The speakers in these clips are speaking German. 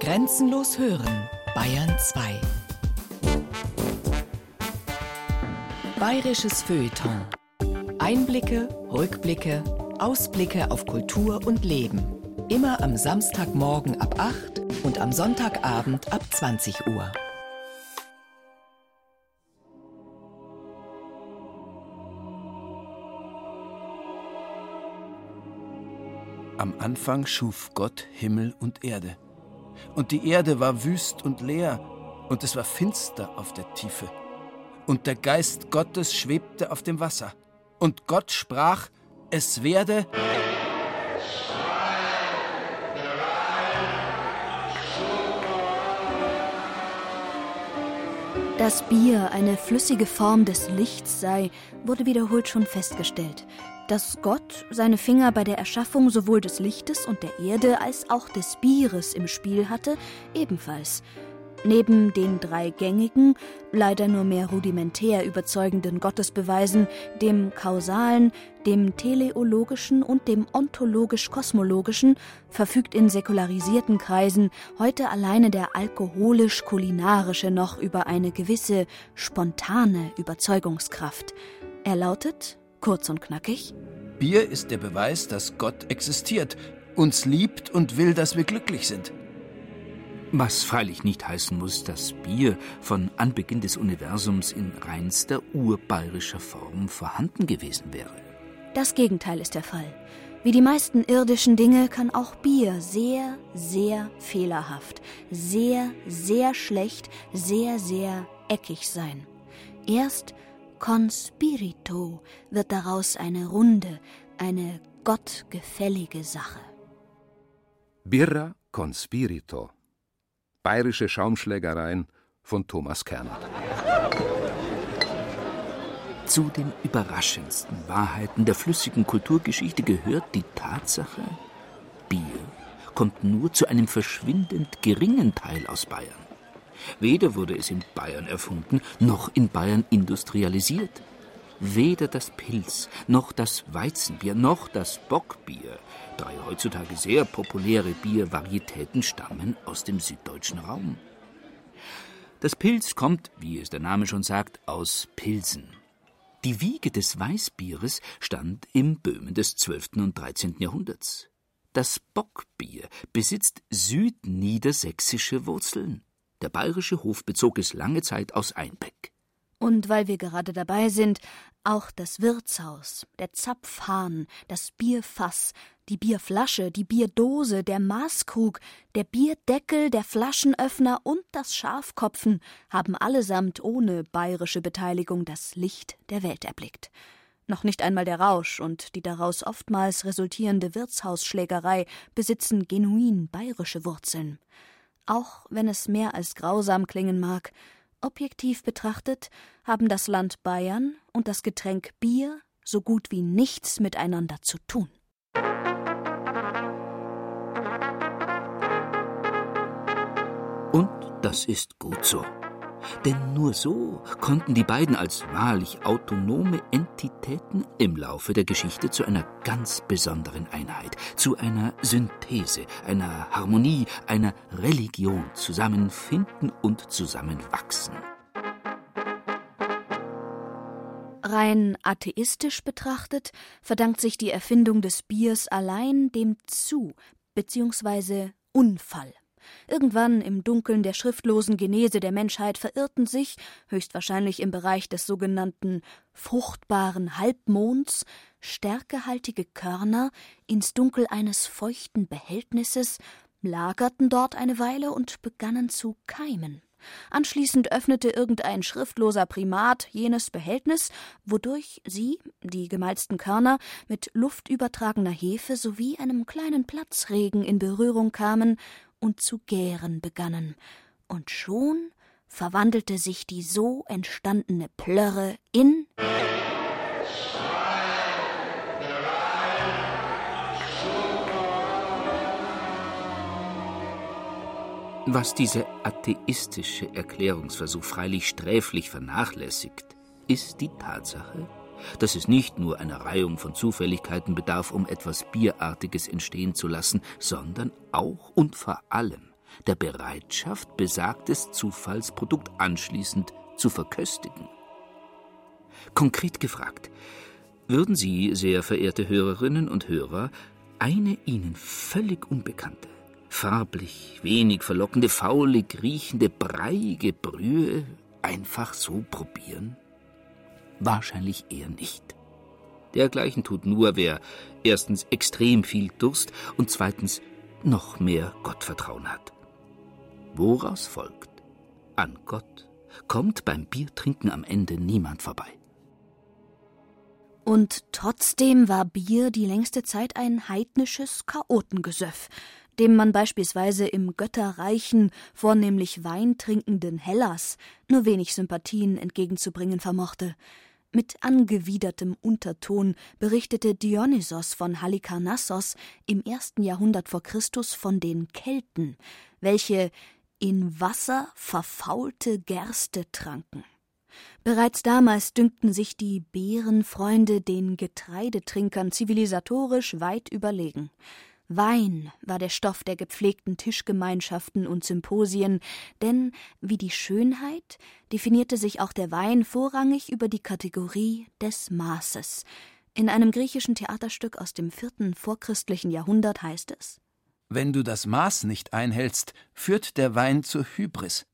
Grenzenlos hören, Bayern 2. Bayerisches Feuilleton. Einblicke, Rückblicke, Ausblicke auf Kultur und Leben. Immer am Samstagmorgen ab 8 und am Sonntagabend ab 20 Uhr. Am Anfang schuf Gott Himmel und Erde. Und die Erde war wüst und leer, und es war finster auf der Tiefe. Und der Geist Gottes schwebte auf dem Wasser. Und Gott sprach, es werde. Dass Bier eine flüssige Form des Lichts sei, wurde wiederholt schon festgestellt. Dass Gott seine Finger bei der Erschaffung sowohl des Lichtes und der Erde als auch des Bieres im Spiel hatte, ebenfalls. Neben den drei gängigen, leider nur mehr rudimentär überzeugenden Gottesbeweisen, dem kausalen, dem teleologischen und dem ontologisch-kosmologischen, verfügt in säkularisierten Kreisen heute alleine der alkoholisch-kulinarische noch über eine gewisse spontane Überzeugungskraft. Er lautet, kurz und knackig, Bier ist der Beweis, dass Gott existiert, uns liebt und will, dass wir glücklich sind. Was freilich nicht heißen muss, dass Bier von Anbeginn des Universums in reinster urbayerischer Form vorhanden gewesen wäre. Das Gegenteil ist der Fall. Wie die meisten irdischen Dinge kann auch Bier sehr, sehr fehlerhaft, sehr, sehr schlecht, sehr, sehr eckig sein. Erst con spirito wird daraus eine runde, eine gottgefällige Sache. Birra con spirito Bayerische Schaumschlägereien von Thomas Kerner. Zu den überraschendsten Wahrheiten der flüssigen Kulturgeschichte gehört die Tatsache, Bier kommt nur zu einem verschwindend geringen Teil aus Bayern. Weder wurde es in Bayern erfunden, noch in Bayern industrialisiert. Weder das Pilz, noch das Weizenbier, noch das Bockbier, drei heutzutage sehr populäre Biervarietäten, stammen aus dem süddeutschen Raum. Das Pilz kommt, wie es der Name schon sagt, aus Pilsen. Die Wiege des Weißbieres stand im Böhmen des 12. und 13. Jahrhunderts. Das Bockbier besitzt südniedersächsische Wurzeln. Der bayerische Hof bezog es lange Zeit aus Einbeck. Und weil wir gerade dabei sind, auch das Wirtshaus, der Zapfhahn, das Bierfass, die Bierflasche, die Bierdose, der Maßkrug, der Bierdeckel, der Flaschenöffner und das Schafkopfen haben allesamt ohne bayerische Beteiligung das Licht der Welt erblickt. Noch nicht einmal der Rausch und die daraus oftmals resultierende Wirtshausschlägerei besitzen genuin bayerische Wurzeln. Auch wenn es mehr als grausam klingen mag, Objektiv betrachtet haben das Land Bayern und das Getränk Bier so gut wie nichts miteinander zu tun. Und das ist gut so. Denn nur so konnten die beiden als wahrlich autonome Entitäten im Laufe der Geschichte zu einer ganz besonderen Einheit, zu einer Synthese, einer Harmonie, einer Religion zusammenfinden und zusammenwachsen. Rein atheistisch betrachtet verdankt sich die Erfindung des Biers allein dem Zu- bzw. Unfall. Irgendwann im Dunkeln der schriftlosen Genese der Menschheit verirrten sich, höchstwahrscheinlich im Bereich des sogenannten fruchtbaren Halbmonds, stärkehaltige Körner ins Dunkel eines feuchten Behältnisses, lagerten dort eine Weile und begannen zu keimen. Anschließend öffnete irgendein schriftloser Primat jenes Behältnis, wodurch sie, die gemalzten Körner, mit luftübertragener Hefe sowie einem kleinen Platzregen in Berührung kamen und zu gären begannen, und schon verwandelte sich die so entstandene Plörre in Was dieser atheistische Erklärungsversuch freilich sträflich vernachlässigt, ist die Tatsache, dass es nicht nur einer Reihung von Zufälligkeiten bedarf, um etwas Bierartiges entstehen zu lassen, sondern auch und vor allem der Bereitschaft, besagtes Zufallsprodukt anschließend zu verköstigen. Konkret gefragt, würden Sie, sehr verehrte Hörerinnen und Hörer, eine Ihnen völlig unbekannte, farblich wenig verlockende, faulig riechende, breiige Brühe einfach so probieren? Wahrscheinlich eher nicht. Dergleichen tut nur, wer erstens extrem viel Durst und zweitens noch mehr Gottvertrauen hat. Woraus folgt? An Gott kommt beim Biertrinken am Ende niemand vorbei. Und trotzdem war Bier die längste Zeit ein heidnisches Chaotengesöff, dem man beispielsweise im götterreichen, vornehmlich weintrinkenden Hellas nur wenig Sympathien entgegenzubringen vermochte. Mit angewidertem Unterton berichtete Dionysos von Halikarnassos im ersten Jahrhundert vor Christus von den Kelten, welche in Wasser verfaulte Gerste tranken. Bereits damals dünkten sich die Bärenfreunde den Getreidetrinkern zivilisatorisch weit überlegen. Wein war der Stoff der gepflegten Tischgemeinschaften und Symposien, denn wie die Schönheit definierte sich auch der Wein vorrangig über die Kategorie des Maßes. In einem griechischen Theaterstück aus dem vierten vorchristlichen Jahrhundert heißt es Wenn du das Maß nicht einhältst, führt der Wein zur Hybris.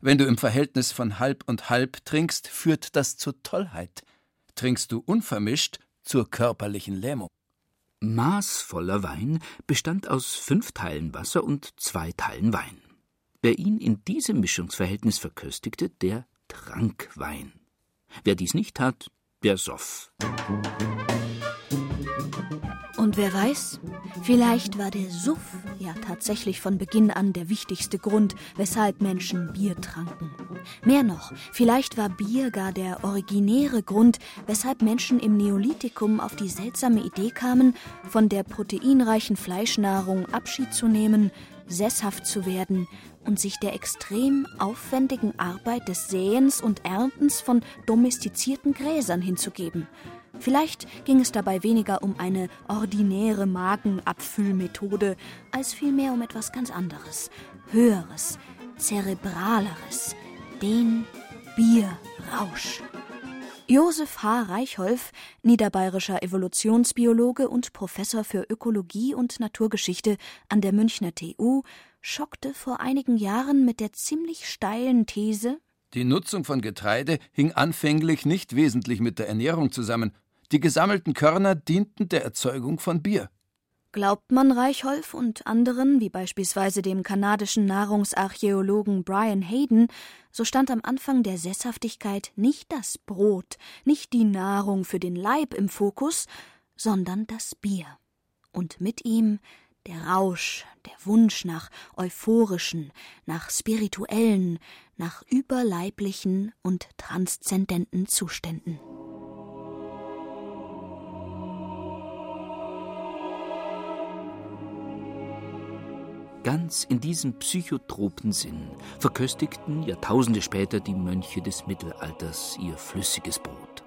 Wenn du im Verhältnis von halb und halb trinkst, führt das zur Tollheit. Trinkst du unvermischt, zur körperlichen Lähmung. Maßvoller Wein bestand aus fünf Teilen Wasser und zwei Teilen Wein. Wer ihn in diesem Mischungsverhältnis verköstigte, der trank Wein. Wer dies nicht tat, der soff. Und wer weiß, vielleicht war der Suff ja tatsächlich von Beginn an der wichtigste Grund, weshalb Menschen Bier tranken. Mehr noch, vielleicht war Bier gar der originäre Grund, weshalb Menschen im Neolithikum auf die seltsame Idee kamen, von der proteinreichen Fleischnahrung Abschied zu nehmen, sesshaft zu werden und sich der extrem aufwendigen Arbeit des Säens und Erntens von domestizierten Gräsern hinzugeben – Vielleicht ging es dabei weniger um eine ordinäre Magenabfüllmethode, als vielmehr um etwas ganz anderes, höheres, zerebraleres, den Bierrausch. Josef H. Reichholf, niederbayerischer Evolutionsbiologe und Professor für Ökologie und Naturgeschichte an der Münchner TU, schockte vor einigen Jahren mit der ziemlich steilen These, die Nutzung von Getreide hing anfänglich nicht wesentlich mit der Ernährung zusammen, die gesammelten Körner dienten der Erzeugung von Bier. Glaubt man Reichholf und anderen, wie beispielsweise dem kanadischen Nahrungsarchäologen Brian Hayden, so stand am Anfang der Sesshaftigkeit nicht das Brot, nicht die Nahrung für den Leib im Fokus, sondern das Bier. Und mit ihm der Rausch, der Wunsch nach euphorischen, nach spirituellen, nach überleiblichen und transzendenten Zuständen. Ganz in diesem psychotropen Sinn verköstigten Jahrtausende später die Mönche des Mittelalters ihr flüssiges Brot.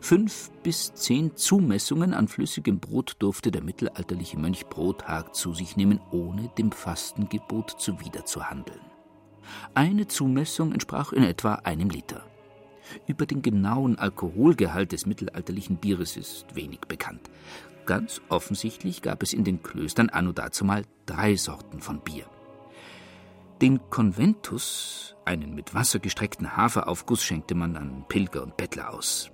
Fünf bis zehn Zumessungen an flüssigem Brot durfte der mittelalterliche Mönch pro Tag zu sich nehmen, ohne dem Fastengebot zuwiderzuhandeln. Eine Zumessung entsprach in etwa einem Liter. Über den genauen Alkoholgehalt des mittelalterlichen Bieres ist wenig bekannt. Ganz offensichtlich gab es in den Klöstern anno dazumal drei Sorten von Bier. Den Conventus, einen mit Wasser gestreckten Haferaufguss, schenkte man an Pilger und Bettler aus.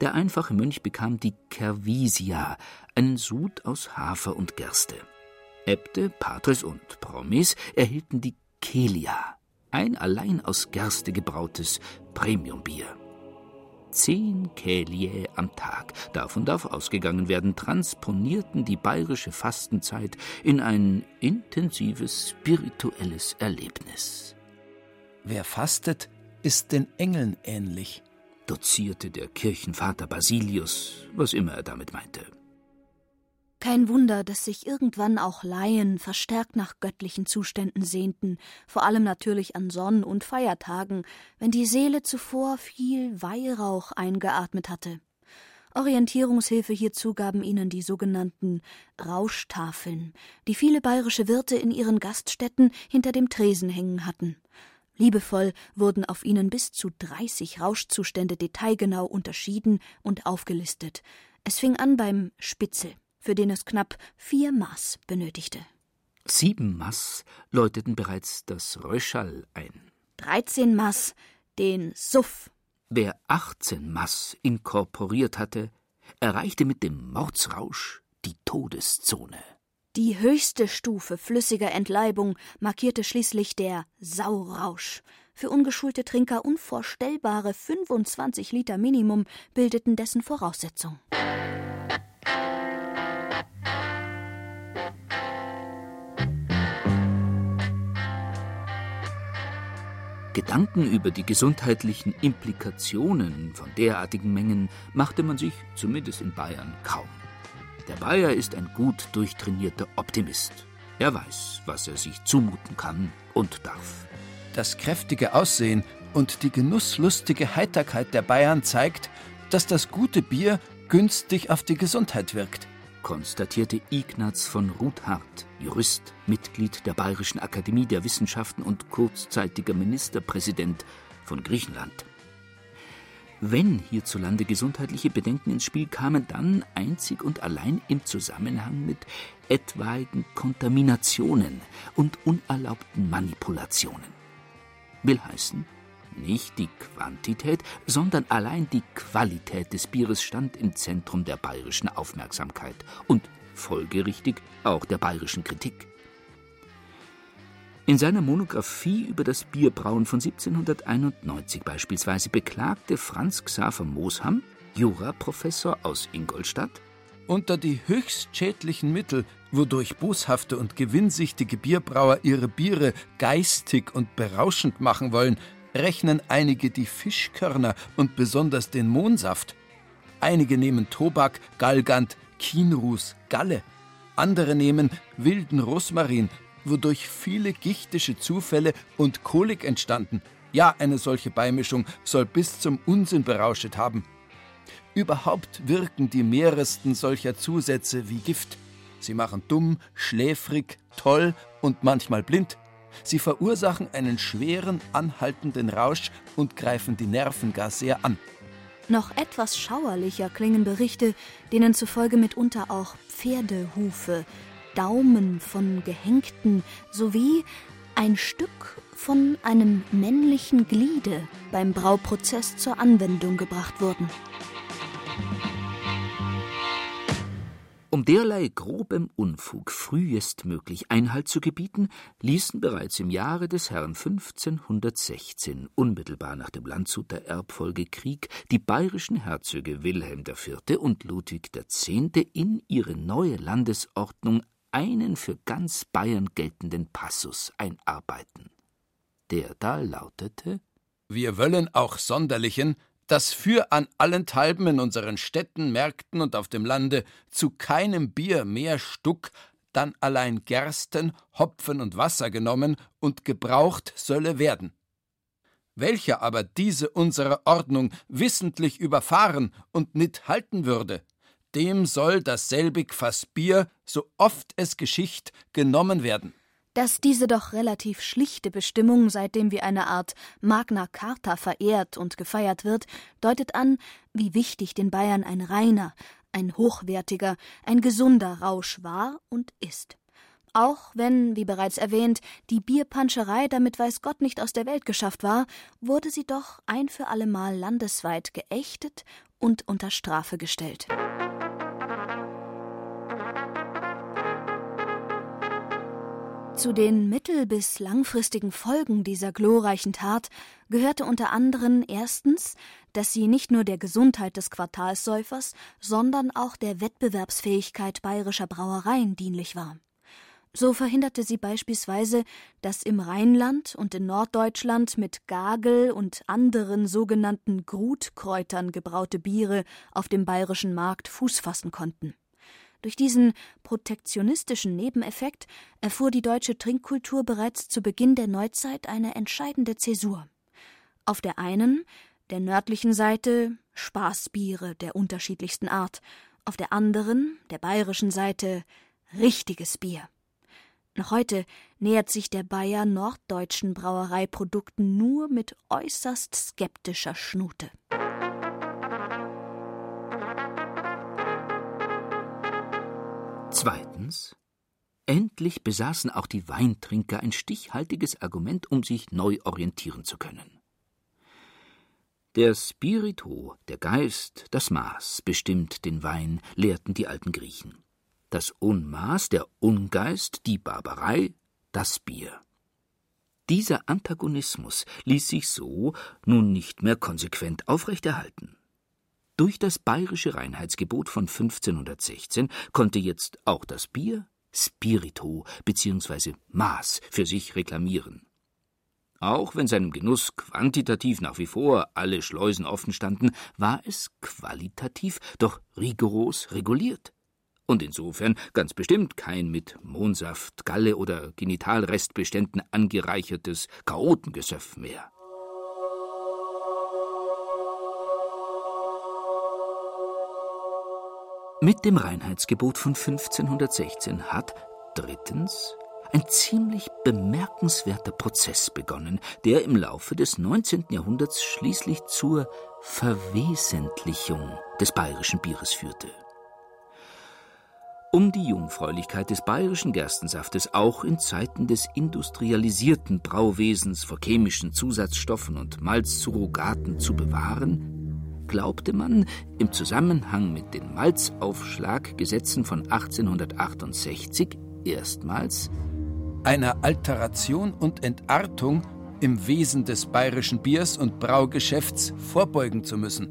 Der einfache Mönch bekam die Cervisia, einen Sud aus Hafer und Gerste. Äbte, Patres und Promis erhielten die Kelia, ein allein aus Gerste gebrautes Premiumbier zehn Kälie am Tag, davon darf ausgegangen werden, transponierten die bayerische Fastenzeit in ein intensives spirituelles Erlebnis. Wer fastet, ist den Engeln ähnlich, dozierte der Kirchenvater Basilius, was immer er damit meinte. Kein Wunder, dass sich irgendwann auch Laien verstärkt nach göttlichen Zuständen sehnten, vor allem natürlich an Sonn- und Feiertagen, wenn die Seele zuvor viel Weihrauch eingeatmet hatte. Orientierungshilfe hierzu gaben ihnen die sogenannten Rauschtafeln, die viele bayerische Wirte in ihren Gaststätten hinter dem Tresen hängen hatten. Liebevoll wurden auf ihnen bis zu 30 Rauschzustände detailgenau unterschieden und aufgelistet. Es fing an beim Spitzel, für den es knapp vier Maß benötigte. Sieben Maß läuteten bereits das Röschall ein. 13 Maß den Suff. Wer 18 Maß inkorporiert hatte, erreichte mit dem Mordsrausch die Todeszone. Die höchste Stufe flüssiger Entleibung markierte schließlich der Saurausch. Für ungeschulte Trinker unvorstellbare 25 Liter Minimum bildeten dessen Voraussetzung. Gedanken über die gesundheitlichen Implikationen von derartigen Mengen machte man sich, zumindest in Bayern, kaum. Der Bayer ist ein gut durchtrainierter Optimist. Er weiß, was er sich zumuten kann und darf. Das kräftige Aussehen und die genusslustige Heiterkeit der Bayern zeigt, dass das gute Bier günstig auf die Gesundheit wirkt konstatierte Ignaz von Ruthart, Jurist, Mitglied der Bayerischen Akademie der Wissenschaften und kurzzeitiger Ministerpräsident von Griechenland. Wenn hierzulande gesundheitliche Bedenken ins Spiel kamen, dann einzig und allein im Zusammenhang mit etwaigen Kontaminationen und unerlaubten Manipulationen. Will heißen, nicht die Quantität, sondern allein die Qualität des Bieres stand im Zentrum der bayerischen Aufmerksamkeit und folgerichtig auch der bayerischen Kritik. In seiner Monographie über das Bierbrauen von 1791 beispielsweise beklagte Franz Xaver Moosham, Juraprofessor aus Ingolstadt, unter die höchst schädlichen Mittel, wodurch boshafte und gewinnsüchtige Bierbrauer ihre Biere geistig und berauschend machen wollen, rechnen einige die Fischkörner und besonders den Mohnsaft. Einige nehmen Tobak, Galgant, Kienruß, Galle. Andere nehmen wilden Rosmarin, wodurch viele gichtische Zufälle und Kolik entstanden. Ja, eine solche Beimischung soll bis zum Unsinn berauschet haben. Überhaupt wirken die mehresten solcher Zusätze wie Gift. Sie machen dumm, schläfrig, toll und manchmal blind. Sie verursachen einen schweren, anhaltenden Rausch und greifen die Nerven gar sehr an. Noch etwas schauerlicher klingen Berichte, denen zufolge mitunter auch Pferdehufe, Daumen von Gehängten sowie ein Stück von einem männlichen Gliede beim Brauprozess zur Anwendung gebracht wurden. Um derlei grobem Unfug frühestmöglich Einhalt zu gebieten, ließen bereits im Jahre des Herrn 1516, unmittelbar nach dem Landshuter Erbfolgekrieg, die bayerischen Herzöge Wilhelm IV. und Ludwig X. in ihre neue Landesordnung einen für ganz Bayern geltenden Passus einarbeiten. Der da lautete Wir wollen auch sonderlichen dass für an allenthalben in unseren Städten, Märkten und auf dem Lande zu keinem Bier mehr Stuck dann allein Gersten, Hopfen und Wasser genommen und gebraucht solle werden. Welcher aber diese unsere Ordnung wissentlich überfahren und nit halten würde, dem soll dasselbig Fass Bier, so oft es geschicht, genommen werden. Dass diese doch relativ schlichte Bestimmung seitdem wie eine Art Magna Carta verehrt und gefeiert wird, deutet an, wie wichtig den Bayern ein reiner, ein hochwertiger, ein gesunder Rausch war und ist. Auch wenn, wie bereits erwähnt, die Bierpanscherei damit weiß Gott nicht aus der Welt geschafft war, wurde sie doch ein für allemal landesweit geächtet und unter Strafe gestellt. Zu den mittel- bis langfristigen Folgen dieser glorreichen Tat gehörte unter anderem erstens, dass sie nicht nur der Gesundheit des Quartalsäufers, sondern auch der Wettbewerbsfähigkeit bayerischer Brauereien dienlich war. So verhinderte sie beispielsweise, dass im Rheinland und in Norddeutschland mit Gagel und anderen sogenannten Grutkräutern gebraute Biere auf dem bayerischen Markt Fuß fassen konnten. Durch diesen protektionistischen Nebeneffekt erfuhr die deutsche Trinkkultur bereits zu Beginn der Neuzeit eine entscheidende Zäsur. Auf der einen, der nördlichen Seite Spaßbiere der unterschiedlichsten Art, auf der anderen, der bayerischen Seite, richtiges Bier. Noch heute nähert sich der Bayer norddeutschen Brauereiprodukten nur mit äußerst skeptischer Schnute. Zweitens Endlich besaßen auch die Weintrinker ein stichhaltiges Argument, um sich neu orientieren zu können. Der Spirito, der Geist, das Maß bestimmt den Wein, lehrten die alten Griechen. Das Unmaß, der Ungeist, die Barbarei, das Bier. Dieser Antagonismus ließ sich so nun nicht mehr konsequent aufrechterhalten. Durch das bayerische Reinheitsgebot von 1516 konnte jetzt auch das Bier Spirito bzw. Maß für sich reklamieren. Auch wenn seinem Genuss quantitativ nach wie vor alle Schleusen offen standen, war es qualitativ doch rigoros reguliert. Und insofern ganz bestimmt kein mit Mohnsaft, Galle oder Genitalrestbeständen angereichertes Chaotengesöff mehr. Mit dem Reinheitsgebot von 1516 hat drittens ein ziemlich bemerkenswerter Prozess begonnen, der im Laufe des 19. Jahrhunderts schließlich zur Verwesentlichung des bayerischen Bieres führte. Um die Jungfräulichkeit des bayerischen Gerstensaftes auch in Zeiten des industrialisierten Brauwesens vor chemischen Zusatzstoffen und Malzsurrogaten zu bewahren, glaubte man im Zusammenhang mit den Malzaufschlaggesetzen von 1868 erstmals einer Alteration und Entartung im Wesen des bayerischen Biers und Braugeschäfts vorbeugen zu müssen.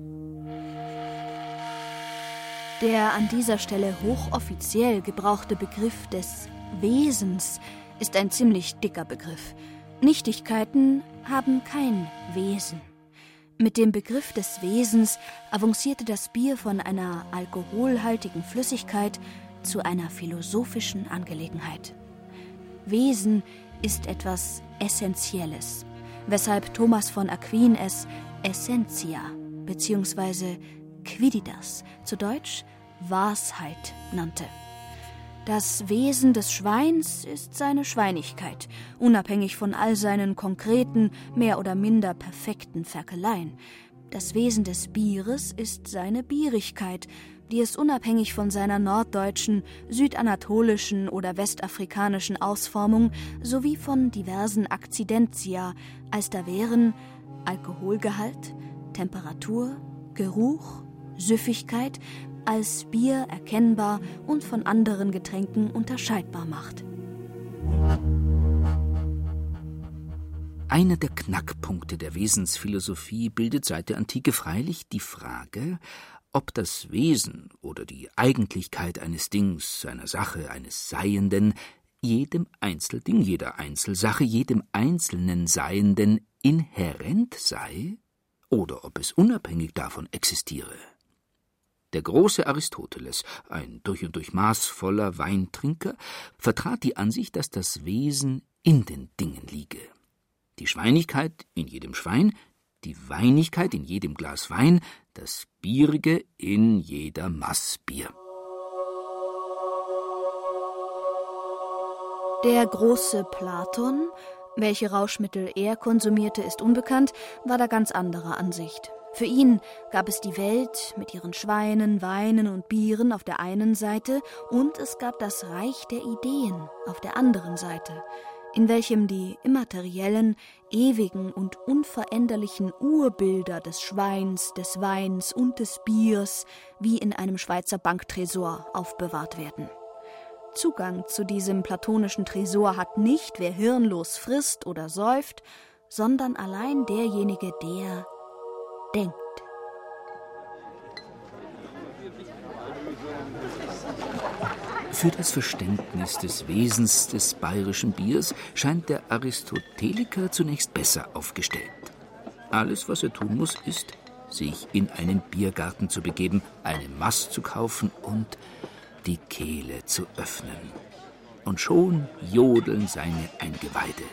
Der an dieser Stelle hochoffiziell gebrauchte Begriff des Wesens ist ein ziemlich dicker Begriff. Nichtigkeiten haben kein Wesen. Mit dem Begriff des Wesens avancierte das Bier von einer alkoholhaltigen Flüssigkeit zu einer philosophischen Angelegenheit. Wesen ist etwas Essentielles, weshalb Thomas von Aquin es Essentia bzw. Quiditas, zu Deutsch Wahrheit, nannte. Das Wesen des Schweins ist seine Schweinigkeit, unabhängig von all seinen konkreten, mehr oder minder perfekten Ferkeleien. Das Wesen des Bieres ist seine Bierigkeit, die es unabhängig von seiner norddeutschen, südanatolischen oder westafrikanischen Ausformung sowie von diversen Akzidentia, als da wären Alkoholgehalt, Temperatur, Geruch, Süffigkeit, als Bier erkennbar und von anderen Getränken unterscheidbar macht. Einer der Knackpunkte der Wesensphilosophie bildet seit der Antike freilich die Frage, ob das Wesen oder die Eigentlichkeit eines Dings, einer Sache, eines Seienden jedem Einzelding, jeder Einzelsache, jedem einzelnen Seienden inhärent sei oder ob es unabhängig davon existiere. Der große Aristoteles, ein durch und durch maßvoller Weintrinker, vertrat die Ansicht, dass das Wesen in den Dingen liege. Die Schweinigkeit in jedem Schwein, die Weinigkeit in jedem Glas Wein, das Bierige in jeder Maß Bier. Der große Platon, welche Rauschmittel er konsumierte, ist unbekannt, war da ganz anderer Ansicht. Für ihn gab es die Welt mit ihren Schweinen, Weinen und Bieren auf der einen Seite und es gab das Reich der Ideen auf der anderen Seite, in welchem die immateriellen, ewigen und unveränderlichen Urbilder des Schweins, des Weins und des Biers wie in einem Schweizer Banktresor aufbewahrt werden. Zugang zu diesem platonischen Tresor hat nicht wer hirnlos frisst oder säuft, sondern allein derjenige, der denkt. Für das Verständnis des Wesens des bayerischen Biers scheint der Aristoteliker zunächst besser aufgestellt. Alles, was er tun muss, ist, sich in einen Biergarten zu begeben, eine Mast zu kaufen und die Kehle zu öffnen. Und schon jodeln seine Eingeweide.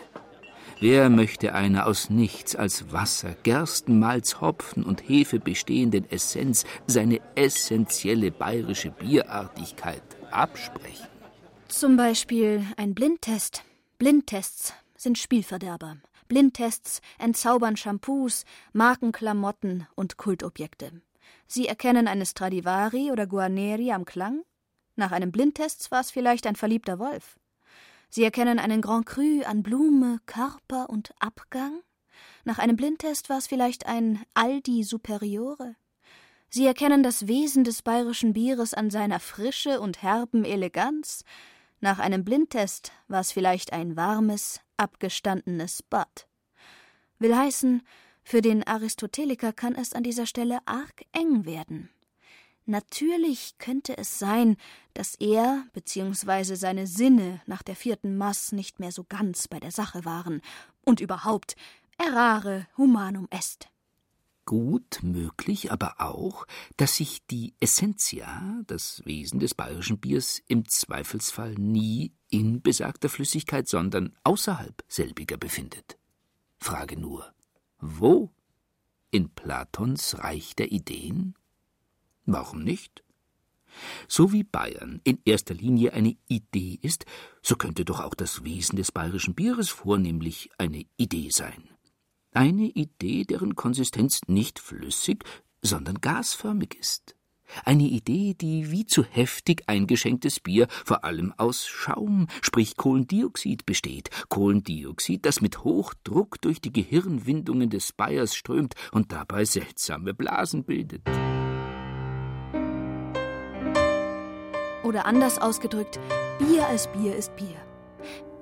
Wer möchte einer aus nichts als Wasser, Gersten, Malz, Hopfen und Hefe bestehenden Essenz seine essentielle bayerische Bierartigkeit absprechen? Zum Beispiel ein Blindtest. Blindtests sind Spielverderber. Blindtests entzaubern Shampoos, Markenklamotten und Kultobjekte. Sie erkennen eine Stradivari oder Guarneri am Klang? Nach einem Blindtest war es vielleicht ein verliebter Wolf. Sie erkennen einen Grand Cru an Blume, Körper und Abgang? Nach einem Blindtest war es vielleicht ein Aldi Superiore? Sie erkennen das Wesen des bayerischen Bieres an seiner Frische und herben Eleganz? Nach einem Blindtest war es vielleicht ein warmes, abgestandenes Bad. Will heißen, für den Aristoteliker kann es an dieser Stelle arg eng werden. Natürlich könnte es sein, dass er bzw. seine Sinne nach der vierten Mass nicht mehr so ganz bei der Sache waren und überhaupt errare humanum est. Gut möglich aber auch, dass sich die Essentia, das Wesen des bayerischen Biers, im Zweifelsfall nie in besagter Flüssigkeit, sondern außerhalb selbiger befindet. Frage nur, wo? In Platons Reich der Ideen? Warum nicht? So wie Bayern in erster Linie eine Idee ist, so könnte doch auch das Wesen des bayerischen Bieres vornehmlich eine Idee sein. Eine Idee, deren Konsistenz nicht flüssig, sondern gasförmig ist. Eine Idee, die wie zu heftig eingeschenktes Bier vor allem aus Schaum, sprich Kohlendioxid, besteht. Kohlendioxid, das mit Hochdruck durch die Gehirnwindungen des Bayers strömt und dabei seltsame Blasen bildet. Oder anders ausgedrückt, Bier als Bier ist Bier.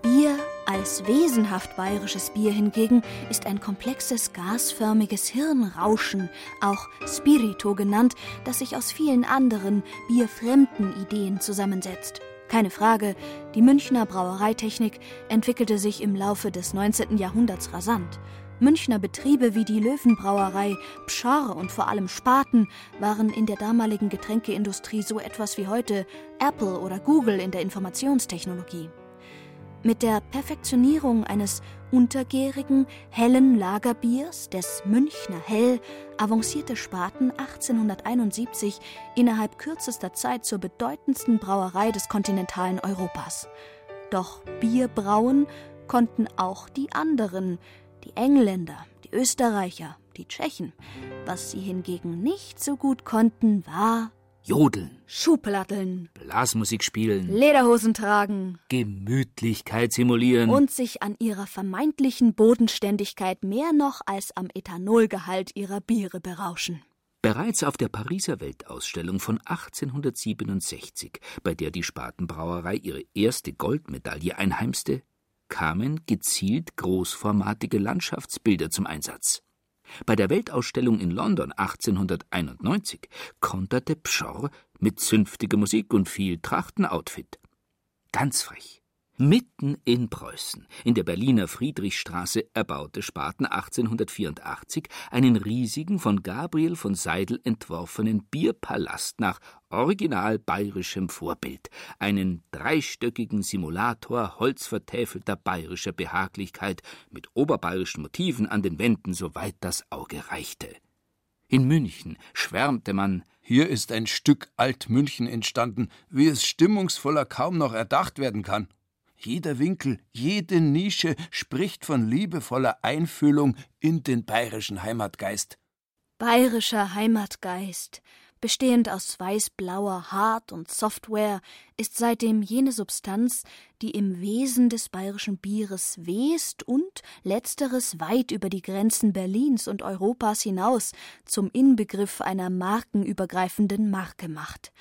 Bier als wesenhaft bayerisches Bier hingegen ist ein komplexes gasförmiges Hirnrauschen, auch Spirito genannt, das sich aus vielen anderen bierfremden Ideen zusammensetzt. Keine Frage, die Münchner Brauereitechnik entwickelte sich im Laufe des 19. Jahrhunderts rasant. Münchner Betriebe wie die Löwenbrauerei, Pschorr und vor allem Spaten waren in der damaligen Getränkeindustrie so etwas wie heute Apple oder Google in der Informationstechnologie. Mit der Perfektionierung eines untergärigen, hellen Lagerbiers, des Münchner Hell, avancierte Spaten 1871 innerhalb kürzester Zeit zur bedeutendsten Brauerei des kontinentalen Europas. Doch Bier brauen konnten auch die anderen, die Engländer, die Österreicher, die Tschechen. Was sie hingegen nicht so gut konnten, war Jodeln, Schuhplatteln, Blasmusik spielen, Lederhosen tragen, Gemütlichkeit simulieren. Und sich an ihrer vermeintlichen Bodenständigkeit mehr noch als am Ethanolgehalt ihrer Biere berauschen. Bereits auf der Pariser Weltausstellung von 1867, bei der die Spatenbrauerei ihre erste Goldmedaille einheimste, kamen gezielt großformatige Landschaftsbilder zum Einsatz. Bei der Weltausstellung in London 1891 konterte Pschorr mit zünftiger Musik und viel Trachtenoutfit. Ganz frech. Mitten in Preußen, in der Berliner Friedrichstraße, erbaute Spaten 1884 einen riesigen, von Gabriel von Seidel entworfenen Bierpalast nach original bayerischem Vorbild, einen dreistöckigen Simulator holzvertäfelter bayerischer Behaglichkeit mit oberbayerischen Motiven an den Wänden, soweit das Auge reichte. In München schwärmte man Hier ist ein Stück Altmünchen entstanden, wie es stimmungsvoller kaum noch erdacht werden kann. Jeder Winkel, jede Nische spricht von liebevoller Einfühlung in den bayerischen Heimatgeist. Bayerischer Heimatgeist, bestehend aus weiß-blauer Hard- und Software, ist seitdem jene Substanz, die im Wesen des bayerischen Bieres west und letzteres weit über die Grenzen Berlins und Europas hinaus zum Inbegriff einer markenübergreifenden Marke macht.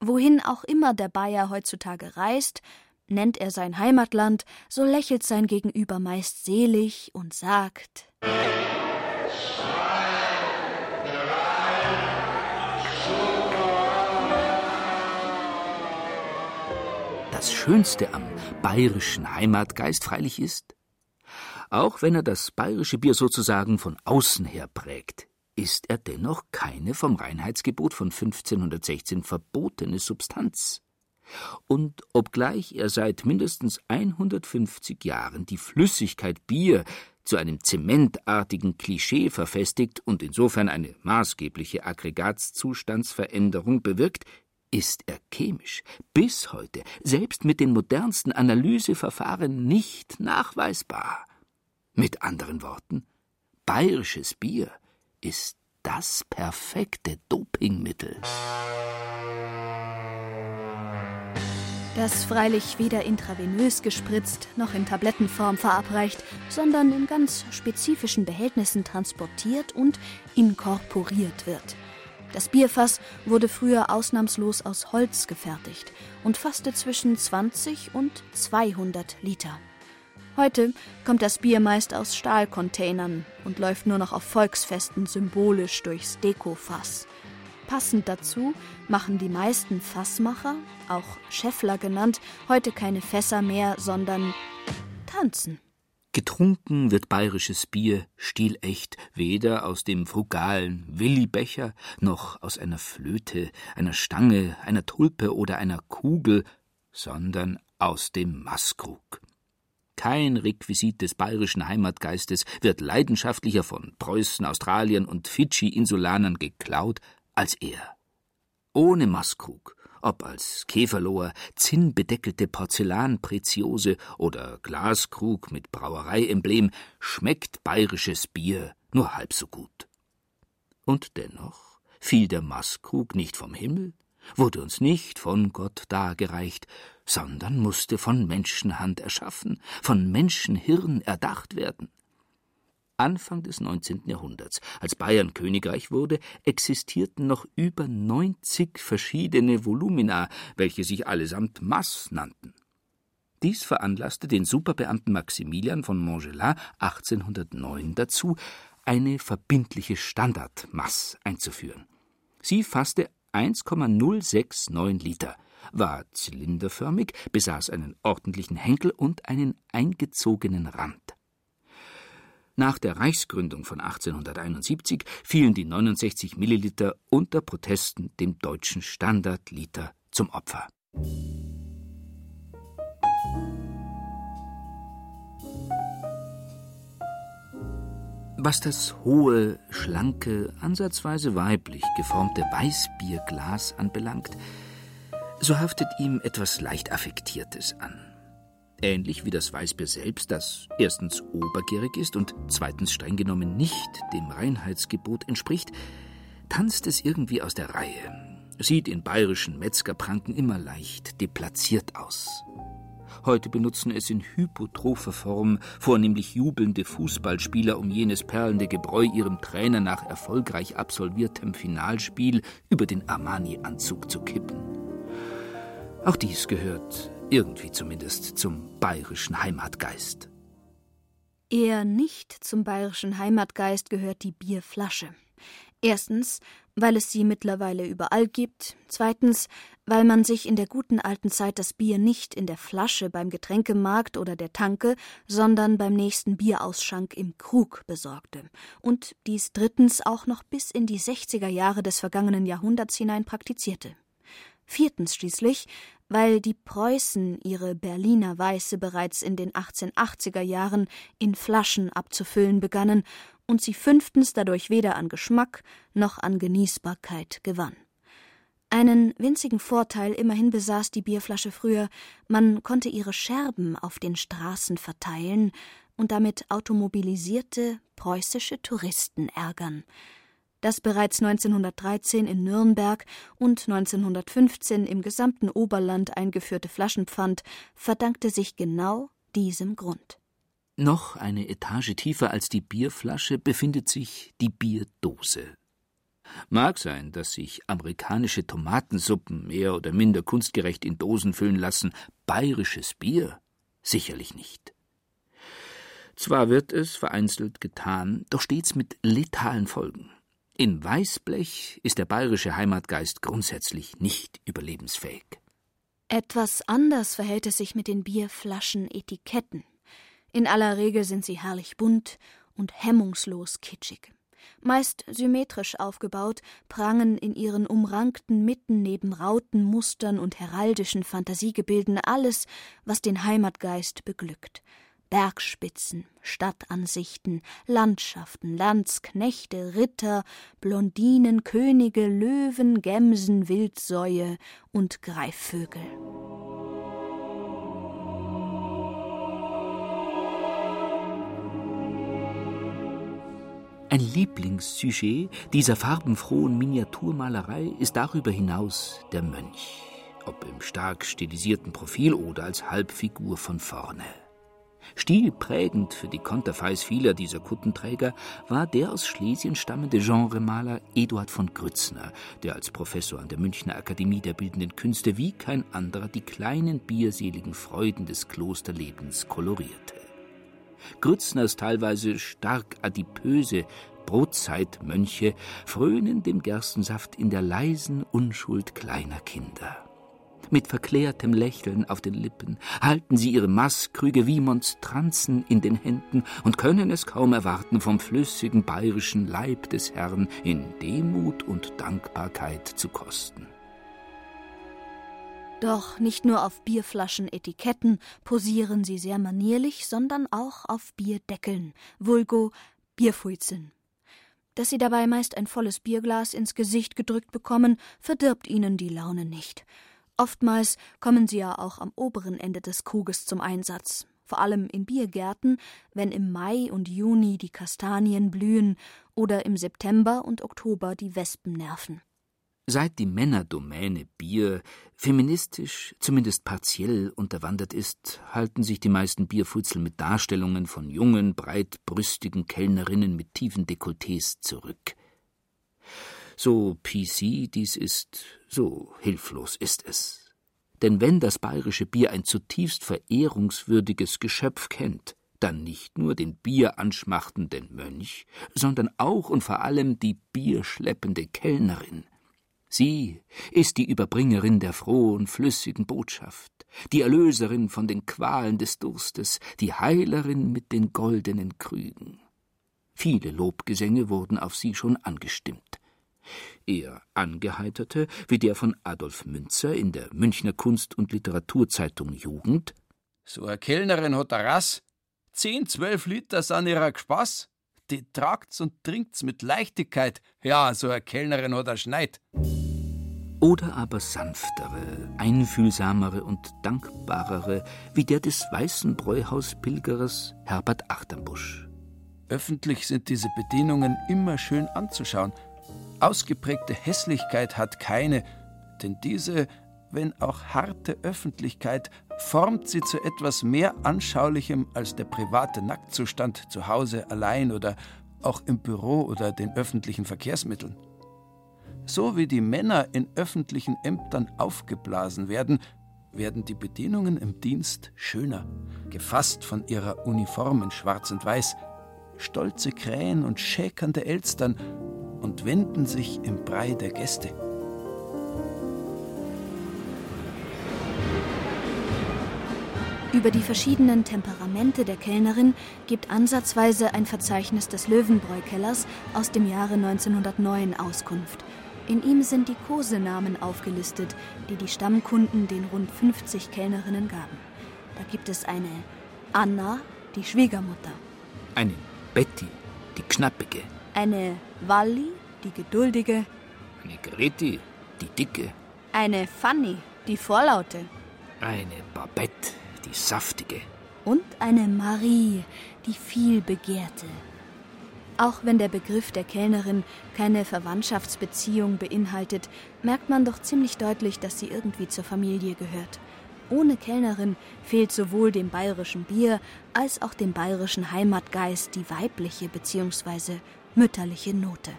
Wohin auch immer der Bayer heutzutage reist, Nennt er sein Heimatland, so lächelt sein Gegenüber meist selig und sagt Das Schönste am bayerischen Heimatgeist freilich ist, auch wenn er das bayerische Bier sozusagen von außen her prägt, ist er dennoch keine vom Reinheitsgebot von 1516 verbotene Substanz. Und obgleich er seit mindestens 150 Jahren die Flüssigkeit Bier zu einem zementartigen Klischee verfestigt und insofern eine maßgebliche Aggregatzustandsveränderung bewirkt, ist er chemisch bis heute, selbst mit den modernsten Analyseverfahren, nicht nachweisbar. Mit anderen Worten, bayerisches Bier ist das perfekte Dopingmittel. Das freilich weder intravenös gespritzt noch in Tablettenform verabreicht, sondern in ganz spezifischen Behältnissen transportiert und inkorporiert wird. Das Bierfass wurde früher ausnahmslos aus Holz gefertigt und fasste zwischen 20 und 200 Liter. Heute kommt das Bier meist aus Stahlcontainern und läuft nur noch auf Volksfesten symbolisch durchs Dekofass. Passend dazu machen die meisten Fassmacher, auch Scheffler genannt, heute keine Fässer mehr, sondern tanzen. Getrunken wird bayerisches Bier stilecht, weder aus dem frugalen Willibecher noch aus einer Flöte, einer Stange, einer Tulpe oder einer Kugel, sondern aus dem Maßkrug. Kein Requisit des bayerischen Heimatgeistes wird leidenschaftlicher von Preußen, Australiern und Fidschi-Insulanern geklaut als er. Ohne Maßkrug ob als Käferloher, zinnbedeckelte Porzellanpreziose oder Glaskrug mit Brauereiemblem, schmeckt bayerisches Bier nur halb so gut. Und dennoch fiel der Maßkrug nicht vom Himmel, wurde uns nicht von Gott dargereicht, sondern musste von Menschenhand erschaffen, von Menschenhirn erdacht werden. Anfang des 19. Jahrhunderts, als Bayern Königreich wurde, existierten noch über 90 verschiedene Volumina, welche sich allesamt Mass nannten. Dies veranlasste den Superbeamten Maximilian von Montgelas 1809 dazu, eine verbindliche Standardmass einzuführen. Sie fasste 1,069 Liter, war zylinderförmig, besaß einen ordentlichen Henkel und einen eingezogenen Rand. Nach der Reichsgründung von 1871 fielen die 69 Milliliter unter Protesten dem deutschen Standardliter zum Opfer. Was das hohe, schlanke, ansatzweise weiblich geformte Weißbierglas anbelangt, so haftet ihm etwas leicht Affektiertes an ähnlich wie das Weißbier selbst, das erstens obergärig ist und zweitens streng genommen nicht dem Reinheitsgebot entspricht, tanzt es irgendwie aus der Reihe, sieht in bayerischen Metzgerpranken immer leicht deplatziert aus. Heute benutzen es in hypotropher Form vornehmlich jubelnde Fußballspieler, um jenes perlende Gebräu ihrem Trainer nach erfolgreich absolviertem Finalspiel über den Armani-Anzug zu kippen. Auch dies gehört irgendwie zumindest zum bayerischen Heimatgeist. Eher nicht zum bayerischen Heimatgeist gehört die Bierflasche. Erstens, weil es sie mittlerweile überall gibt. Zweitens, weil man sich in der guten alten Zeit das Bier nicht in der Flasche beim Getränkemarkt oder der Tanke, sondern beim nächsten Bierausschank im Krug besorgte. Und dies drittens auch noch bis in die 60er Jahre des vergangenen Jahrhunderts hinein praktizierte. Viertens schließlich, weil die Preußen ihre Berliner Weiße bereits in den 1880er Jahren in Flaschen abzufüllen begannen und sie fünftens dadurch weder an Geschmack noch an Genießbarkeit gewann. Einen winzigen Vorteil immerhin besaß die Bierflasche früher, man konnte ihre Scherben auf den Straßen verteilen und damit automobilisierte preußische Touristen ärgern. Das bereits 1913 in Nürnberg und 1915 im gesamten Oberland eingeführte Flaschenpfand verdankte sich genau diesem Grund. Noch eine Etage tiefer als die Bierflasche befindet sich die Bierdose. Mag sein, dass sich amerikanische Tomatensuppen mehr oder minder kunstgerecht in Dosen füllen lassen, bayerisches Bier sicherlich nicht. Zwar wird es vereinzelt getan, doch stets mit letalen Folgen. In Weißblech ist der bayerische Heimatgeist grundsätzlich nicht überlebensfähig. Etwas anders verhält es sich mit den Bierflaschen-Etiketten. In aller Regel sind sie herrlich bunt und hemmungslos kitschig. Meist symmetrisch aufgebaut, prangen in ihren umrankten Mitten neben Rauten, Mustern und heraldischen Fantasiegebilden alles, was den Heimatgeist beglückt. Bergspitzen, Stadtansichten, Landschaften, Landsknechte, Ritter, Blondinen, Könige, Löwen, Gämsen, Wildsäue und Greifvögel. Ein Lieblingssujet dieser farbenfrohen Miniaturmalerei ist darüber hinaus der Mönch, ob im stark stilisierten Profil oder als Halbfigur von vorne. Stilprägend für die Konterfeis vieler dieser Kuttenträger war der aus Schlesien stammende Genremaler Eduard von Grützner, der als Professor an der Münchner Akademie der Bildenden Künste wie kein anderer die kleinen bierseligen Freuden des Klosterlebens kolorierte. Grützners teilweise stark adipöse Brotzeitmönche frönen dem Gerstensaft in der leisen Unschuld kleiner Kinder. Mit verklärtem Lächeln auf den Lippen halten sie ihre Maßkrüge wie Monstranzen in den Händen und können es kaum erwarten, vom flüssigen bayerischen Leib des Herrn in Demut und Dankbarkeit zu kosten. Doch nicht nur auf Bierflaschen-Etiketten posieren sie sehr manierlich, sondern auch auf Bierdeckeln, vulgo Bierfuizen. Dass sie dabei meist ein volles Bierglas ins Gesicht gedrückt bekommen, verdirbt ihnen die Laune nicht. Oftmals kommen sie ja auch am oberen Ende des Kruges zum Einsatz, vor allem in Biergärten, wenn im Mai und Juni die Kastanien blühen oder im September und Oktober die Wespen nerven. Seit die Männerdomäne Bier feministisch, zumindest partiell unterwandert ist, halten sich die meisten Bierfutzel mit Darstellungen von jungen, breitbrüstigen Kellnerinnen mit tiefen Dekolletés zurück. So PC dies ist, so hilflos ist es. Denn wenn das bayerische Bier ein zutiefst verehrungswürdiges Geschöpf kennt, dann nicht nur den bieranschmachtenden Mönch, sondern auch und vor allem die bierschleppende Kellnerin – Sie ist die Überbringerin der frohen, flüssigen Botschaft, die Erlöserin von den Qualen des Durstes, die Heilerin mit den goldenen Krügen. Viele Lobgesänge wurden auf sie schon angestimmt. Eher angeheiterte, wie der von Adolf Münzer in der Münchner Kunst- und Literaturzeitung Jugend. So eine Kellnerin hat a Rass. Zehn, zwölf Liter sind ihrer Spaß die tragt's und trinkt's mit Leichtigkeit. Ja, so eine Kellnerin hat er Schneid. Oder aber sanftere, einfühlsamere und dankbarere, wie der des weißen Bräuhauspilgerers Herbert Achternbusch. Öffentlich sind diese Bedienungen immer schön anzuschauen. Ausgeprägte Hässlichkeit hat keine, denn diese wenn auch harte Öffentlichkeit, formt sie zu etwas mehr Anschaulichem als der private Nacktzustand zu Hause allein oder auch im Büro oder den öffentlichen Verkehrsmitteln. So wie die Männer in öffentlichen Ämtern aufgeblasen werden, werden die Bedienungen im Dienst schöner, gefasst von ihrer Uniform in Schwarz und Weiß, stolze Krähen und schäkernde Elstern und wenden sich im Brei der Gäste. Über die verschiedenen Temperamente der Kellnerin gibt ansatzweise ein Verzeichnis des Löwenbräu-Kellers aus dem Jahre 1909 Auskunft. In ihm sind die Kosenamen aufgelistet, die die Stammkunden den rund 50 Kellnerinnen gaben. Da gibt es eine Anna, die Schwiegermutter. Eine Betty, die Knappige. Eine Walli, die Geduldige. Eine Greti, die Dicke. Eine Fanny, die Vorlaute. Eine Babette, die saftige. Und eine Marie, die viel begehrte. Auch wenn der Begriff der Kellnerin keine Verwandtschaftsbeziehung beinhaltet, merkt man doch ziemlich deutlich, dass sie irgendwie zur Familie gehört. Ohne Kellnerin fehlt sowohl dem bayerischen Bier als auch dem bayerischen Heimatgeist die weibliche bzw. mütterliche Note.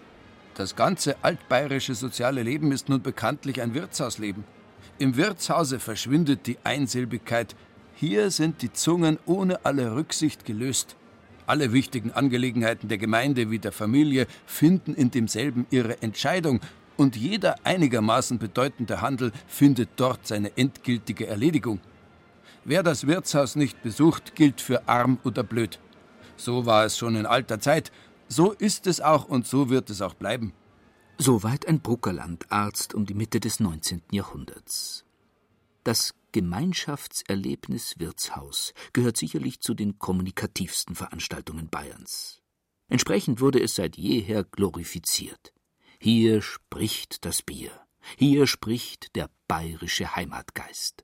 Das ganze altbayerische soziale Leben ist nun bekanntlich ein Wirtshausleben. Im Wirtshause verschwindet die Einsilbigkeit, hier sind die Zungen ohne alle Rücksicht gelöst. Alle wichtigen Angelegenheiten der Gemeinde wie der Familie finden in demselben ihre Entscheidung und jeder einigermaßen bedeutende Handel findet dort seine endgültige Erledigung. Wer das Wirtshaus nicht besucht, gilt für arm oder blöd. So war es schon in alter Zeit, So ist es auch und so wird es auch bleiben. Soweit ein Bruckerlandarzt um die Mitte des 19. Jahrhunderts. Das Gemeinschaftserlebnis Wirtshaus gehört sicherlich zu den kommunikativsten Veranstaltungen Bayerns. Entsprechend wurde es seit jeher glorifiziert. Hier spricht das Bier, hier spricht der bayerische Heimatgeist.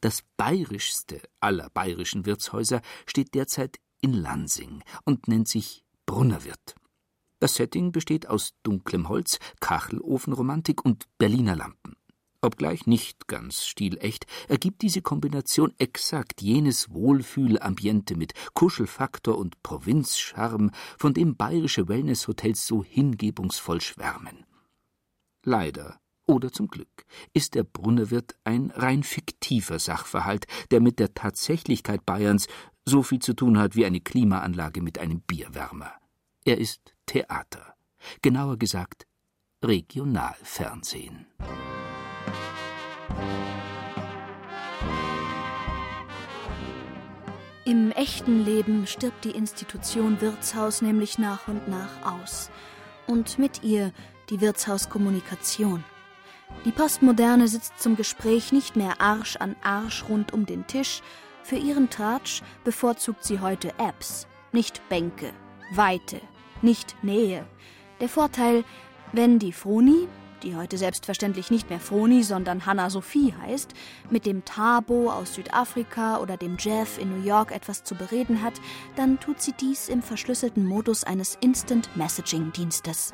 Das bayerischste aller bayerischen Wirtshäuser steht derzeit in Lansing und nennt sich Brunnerwirt. Das Setting besteht aus dunklem Holz, Kachelofenromantik und Berliner Lampen. Obgleich nicht ganz stilecht, ergibt diese Kombination exakt jenes Wohlfühlambiente mit Kuschelfaktor und Provinzcharme, von dem bayerische Wellnesshotels so hingebungsvoll schwärmen. Leider oder zum Glück ist der Brunnerwirt ein rein fiktiver Sachverhalt, der mit der Tatsächlichkeit Bayerns so viel zu tun hat wie eine Klimaanlage mit einem Bierwärmer. Er ist Theater, genauer gesagt Regionalfernsehen. Im echten Leben stirbt die Institution Wirtshaus nämlich nach und nach aus. Und mit ihr die Wirtshauskommunikation. Die Postmoderne sitzt zum Gespräch nicht mehr Arsch an Arsch rund um den Tisch. Für ihren Tratsch bevorzugt sie heute Apps, nicht Bänke, Weite, nicht Nähe. Der Vorteil, wenn die Froni, die heute selbstverständlich nicht mehr Froni, sondern Hanna Sophie heißt, mit dem Tabo aus Südafrika oder dem Jeff in New York etwas zu bereden hat, dann tut sie dies im verschlüsselten Modus eines Instant Messaging Dienstes.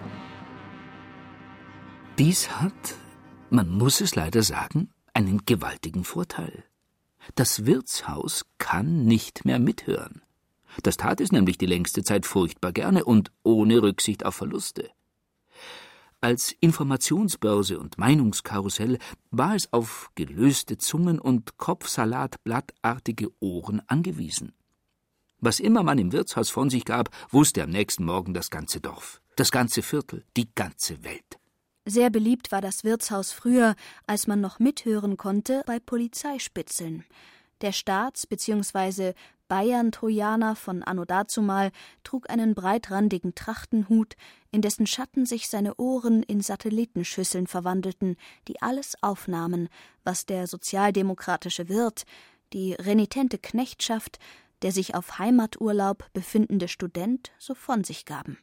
Dies hat, man muss es leider sagen, einen gewaltigen Vorteil. Das Wirtshaus kann nicht mehr mithören. Das tat es nämlich die längste Zeit furchtbar gerne und ohne Rücksicht auf Verluste. Als Informationsbörse und Meinungskarussell war es auf gelöste Zungen und Kopfsalatblattartige Ohren angewiesen. Was immer man im Wirtshaus von sich gab, wusste am nächsten Morgen das ganze Dorf, das ganze Viertel, die ganze Welt. Sehr beliebt war das Wirtshaus früher, als man noch mithören konnte, bei Polizeispitzeln. Der Staats- bzw. Bayern-Trojaner von anno dazumal trug einen breitrandigen Trachtenhut, in dessen Schatten sich seine Ohren in Satellitenschüsseln verwandelten, die alles aufnahmen, was der sozialdemokratische Wirt, die renitente Knechtschaft, der sich auf Heimaturlaub befindende Student so von sich gaben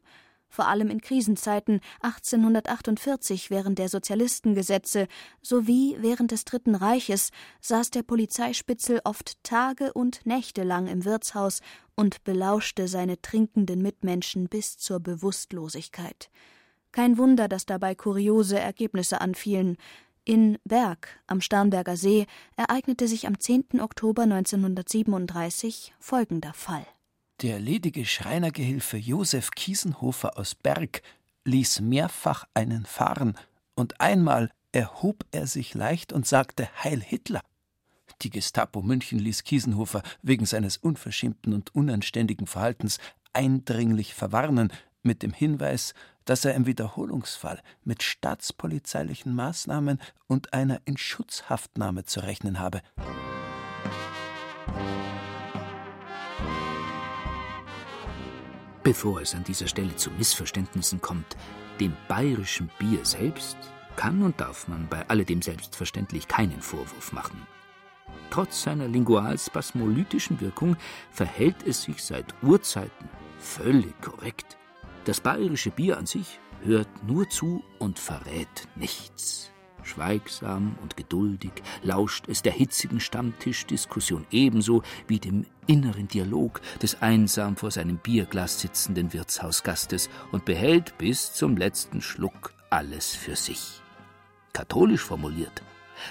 vor allem in Krisenzeiten 1848 während der Sozialistengesetze sowie während des Dritten Reiches saß der Polizeispitzel oft Tage und Nächte lang im Wirtshaus und belauschte seine trinkenden Mitmenschen bis zur Bewusstlosigkeit. Kein Wunder, dass dabei kuriose Ergebnisse anfielen. In Berg am Starnberger See ereignete sich am 10. Oktober 1937 folgender Fall. Der ledige Schreinergehilfe Josef Kiesenhofer aus Berg ließ mehrfach einen fahren, und einmal erhob er sich leicht und sagte Heil Hitler. Die Gestapo München ließ Kiesenhofer wegen seines unverschämten und unanständigen Verhaltens eindringlich verwarnen, mit dem Hinweis, dass er im Wiederholungsfall mit staatspolizeilichen Maßnahmen und einer Inschutzhaftnahme zu rechnen habe. Bevor es an dieser Stelle zu Missverständnissen kommt, dem bayerischen Bier selbst kann und darf man bei alledem selbstverständlich keinen Vorwurf machen. Trotz seiner lingualspasmolytischen Wirkung verhält es sich seit Urzeiten völlig korrekt. Das bayerische Bier an sich hört nur zu und verrät nichts. Schweigsam und geduldig lauscht es der hitzigen Stammtischdiskussion ebenso wie dem inneren Dialog des einsam vor seinem Bierglas sitzenden Wirtshausgastes und behält bis zum letzten Schluck alles für sich. Katholisch formuliert,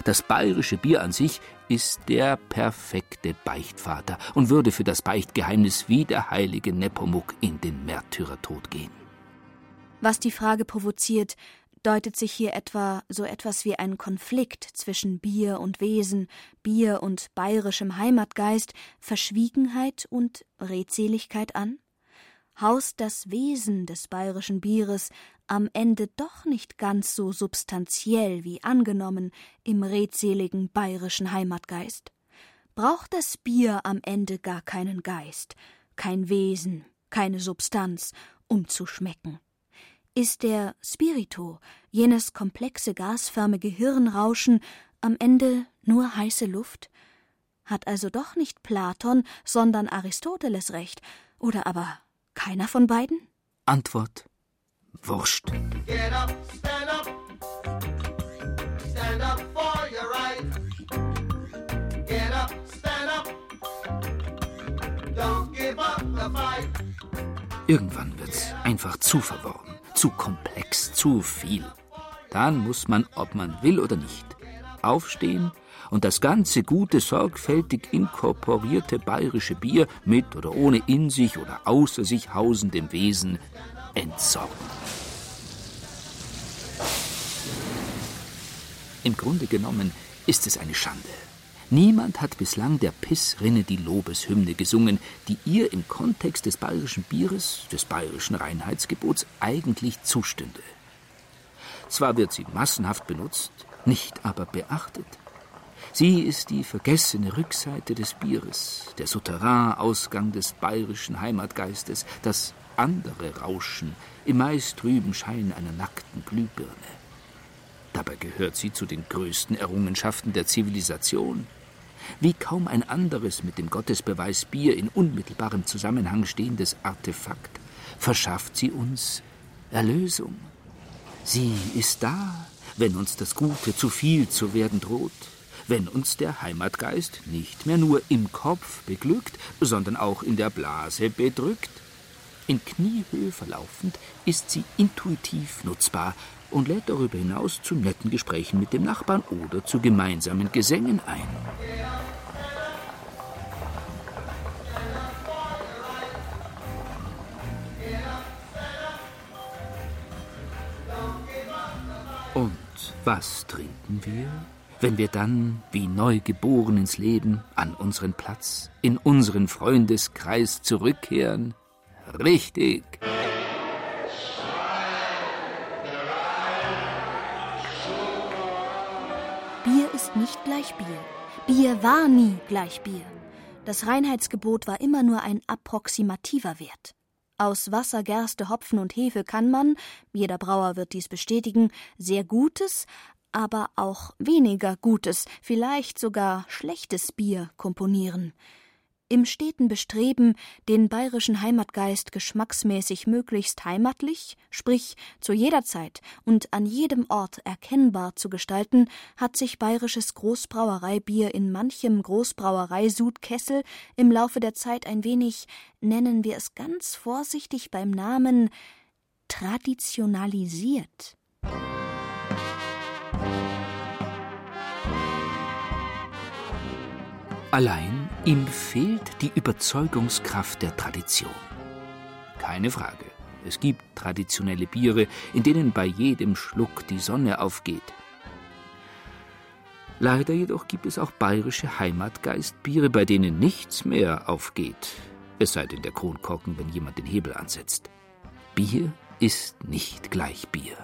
das bayerische Bier an sich ist der perfekte Beichtvater und würde für das Beichtgeheimnis wie der heilige Nepomuk in den Märtyrertod gehen. Was die Frage provoziert, Deutet sich hier etwa so etwas wie ein Konflikt zwischen Bier und Wesen, Bier und bayerischem Heimatgeist, Verschwiegenheit und Redseligkeit an? Haust das Wesen des bayerischen Bieres am Ende doch nicht ganz so substanziell wie angenommen im redseligen bayerischen Heimatgeist? Braucht das Bier am Ende gar keinen Geist, kein Wesen, keine Substanz, um zu schmecken. Ist der Spirito, jenes komplexe gasförmige Hirnrauschen, am Ende nur heiße Luft? Hat also doch nicht Platon, sondern Aristoteles recht, oder aber keiner von beiden? Antwort Wurscht. Get up, stand up. Stand up for your right. Get up, stand up. Don't give up the fight. Irgendwann wird's einfach zu verworren, zu komplex, zu viel. Dann muss man, ob man will oder nicht, aufstehen und das ganze gute, sorgfältig inkorporierte bayerische Bier mit oder ohne in sich oder außer sich hausendem Wesen entsorgen. Im Grunde genommen ist es eine Schande. Niemand hat bislang der Pissrinne die Lobeshymne gesungen, die ihr im Kontext des bayerischen Bieres, des bayerischen Reinheitsgebots eigentlich zustünde. Zwar wird sie massenhaft benutzt, nicht aber beachtet. Sie ist die vergessene Rückseite des Bieres, der Souterrain-Ausgang des bayerischen Heimatgeistes, das andere Rauschen im meist trüben Schein einer nackten Glühbirne. Dabei gehört sie zu den größten Errungenschaften der Zivilisation. Wie kaum ein anderes mit dem Gottesbeweis Bier in unmittelbarem Zusammenhang stehendes Artefakt verschafft sie uns Erlösung. Sie ist da, wenn uns das Gute zu viel zu werden droht, wenn uns der Heimatgeist nicht mehr nur im Kopf beglückt, sondern auch in der Blase bedrückt. In Kniehöhe verlaufend ist sie intuitiv nutzbar und lädt darüber hinaus zu netten Gesprächen mit dem Nachbarn oder zu gemeinsamen Gesängen ein. Und was trinken wir, wenn wir dann, wie neugeboren ins Leben, an unseren Platz, in unseren Freundeskreis zurückkehren? Richtig! Nicht gleich Bier. Bier war nie gleich Bier. Das Reinheitsgebot war immer nur ein approximativer Wert. Aus Wasser, Gerste, Hopfen und Hefe kann man, jeder Brauer wird dies bestätigen, sehr gutes, aber auch weniger gutes, vielleicht sogar schlechtes Bier komponieren. Im steten Bestreben, den bayerischen Heimatgeist geschmacksmäßig möglichst heimatlich, sprich zu jeder Zeit und an jedem Ort erkennbar zu gestalten, hat sich bayerisches Großbrauereibier in manchem Großbrauereisudkessel im Laufe der Zeit ein wenig, nennen wir es ganz vorsichtig beim Namen, traditionalisiert. Allein ihm fehlt die Überzeugungskraft der Tradition. Keine Frage. Es gibt traditionelle Biere, in denen bei jedem Schluck die Sonne aufgeht. Leider jedoch gibt es auch bayerische Heimatgeistbiere, bei denen nichts mehr aufgeht. Es sei denn der Kronkorken, wenn jemand den Hebel ansetzt. Bier ist nicht gleich Bier.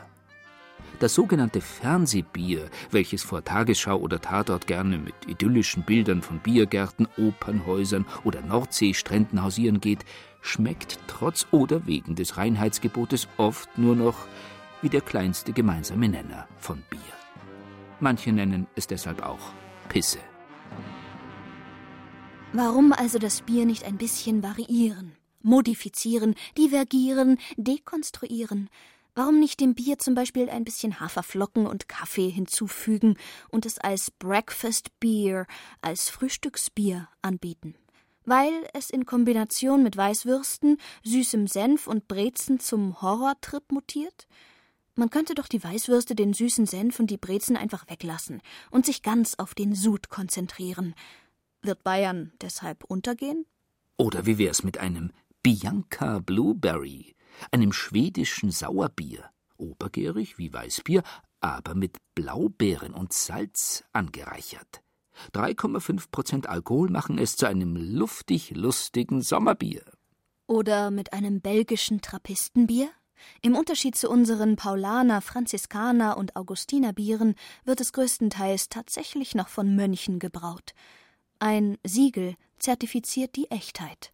Das sogenannte Fernsehbier, welches vor Tagesschau oder Tatort gerne mit idyllischen Bildern von Biergärten, Opernhäusern oder Nordseestränden hausieren geht, schmeckt trotz oder wegen des Reinheitsgebotes oft nur noch wie der kleinste gemeinsame Nenner von Bier. Manche nennen es deshalb auch Pisse. Warum also das Bier nicht ein bisschen variieren, modifizieren, divergieren, dekonstruieren? Warum nicht dem Bier zum Beispiel ein bisschen Haferflocken und Kaffee hinzufügen und es als Breakfast Beer, als Frühstücksbier anbieten? Weil es in Kombination mit Weißwürsten, süßem Senf und Brezen zum Horrortrip mutiert? Man könnte doch die Weißwürste, den süßen Senf und die Brezen einfach weglassen und sich ganz auf den Sud konzentrieren. Wird Bayern deshalb untergehen? Oder wie wär's mit einem Bianca Blueberry? Einem schwedischen Sauerbier, obergärig wie Weißbier, aber mit Blaubeeren und Salz angereichert. 3,5 Prozent Alkohol machen es zu einem luftig lustigen Sommerbier. Oder mit einem belgischen Trappistenbier? Im Unterschied zu unseren Paulaner, Franziskaner und Augustinerbieren wird es größtenteils tatsächlich noch von Mönchen gebraut. Ein Siegel zertifiziert die Echtheit.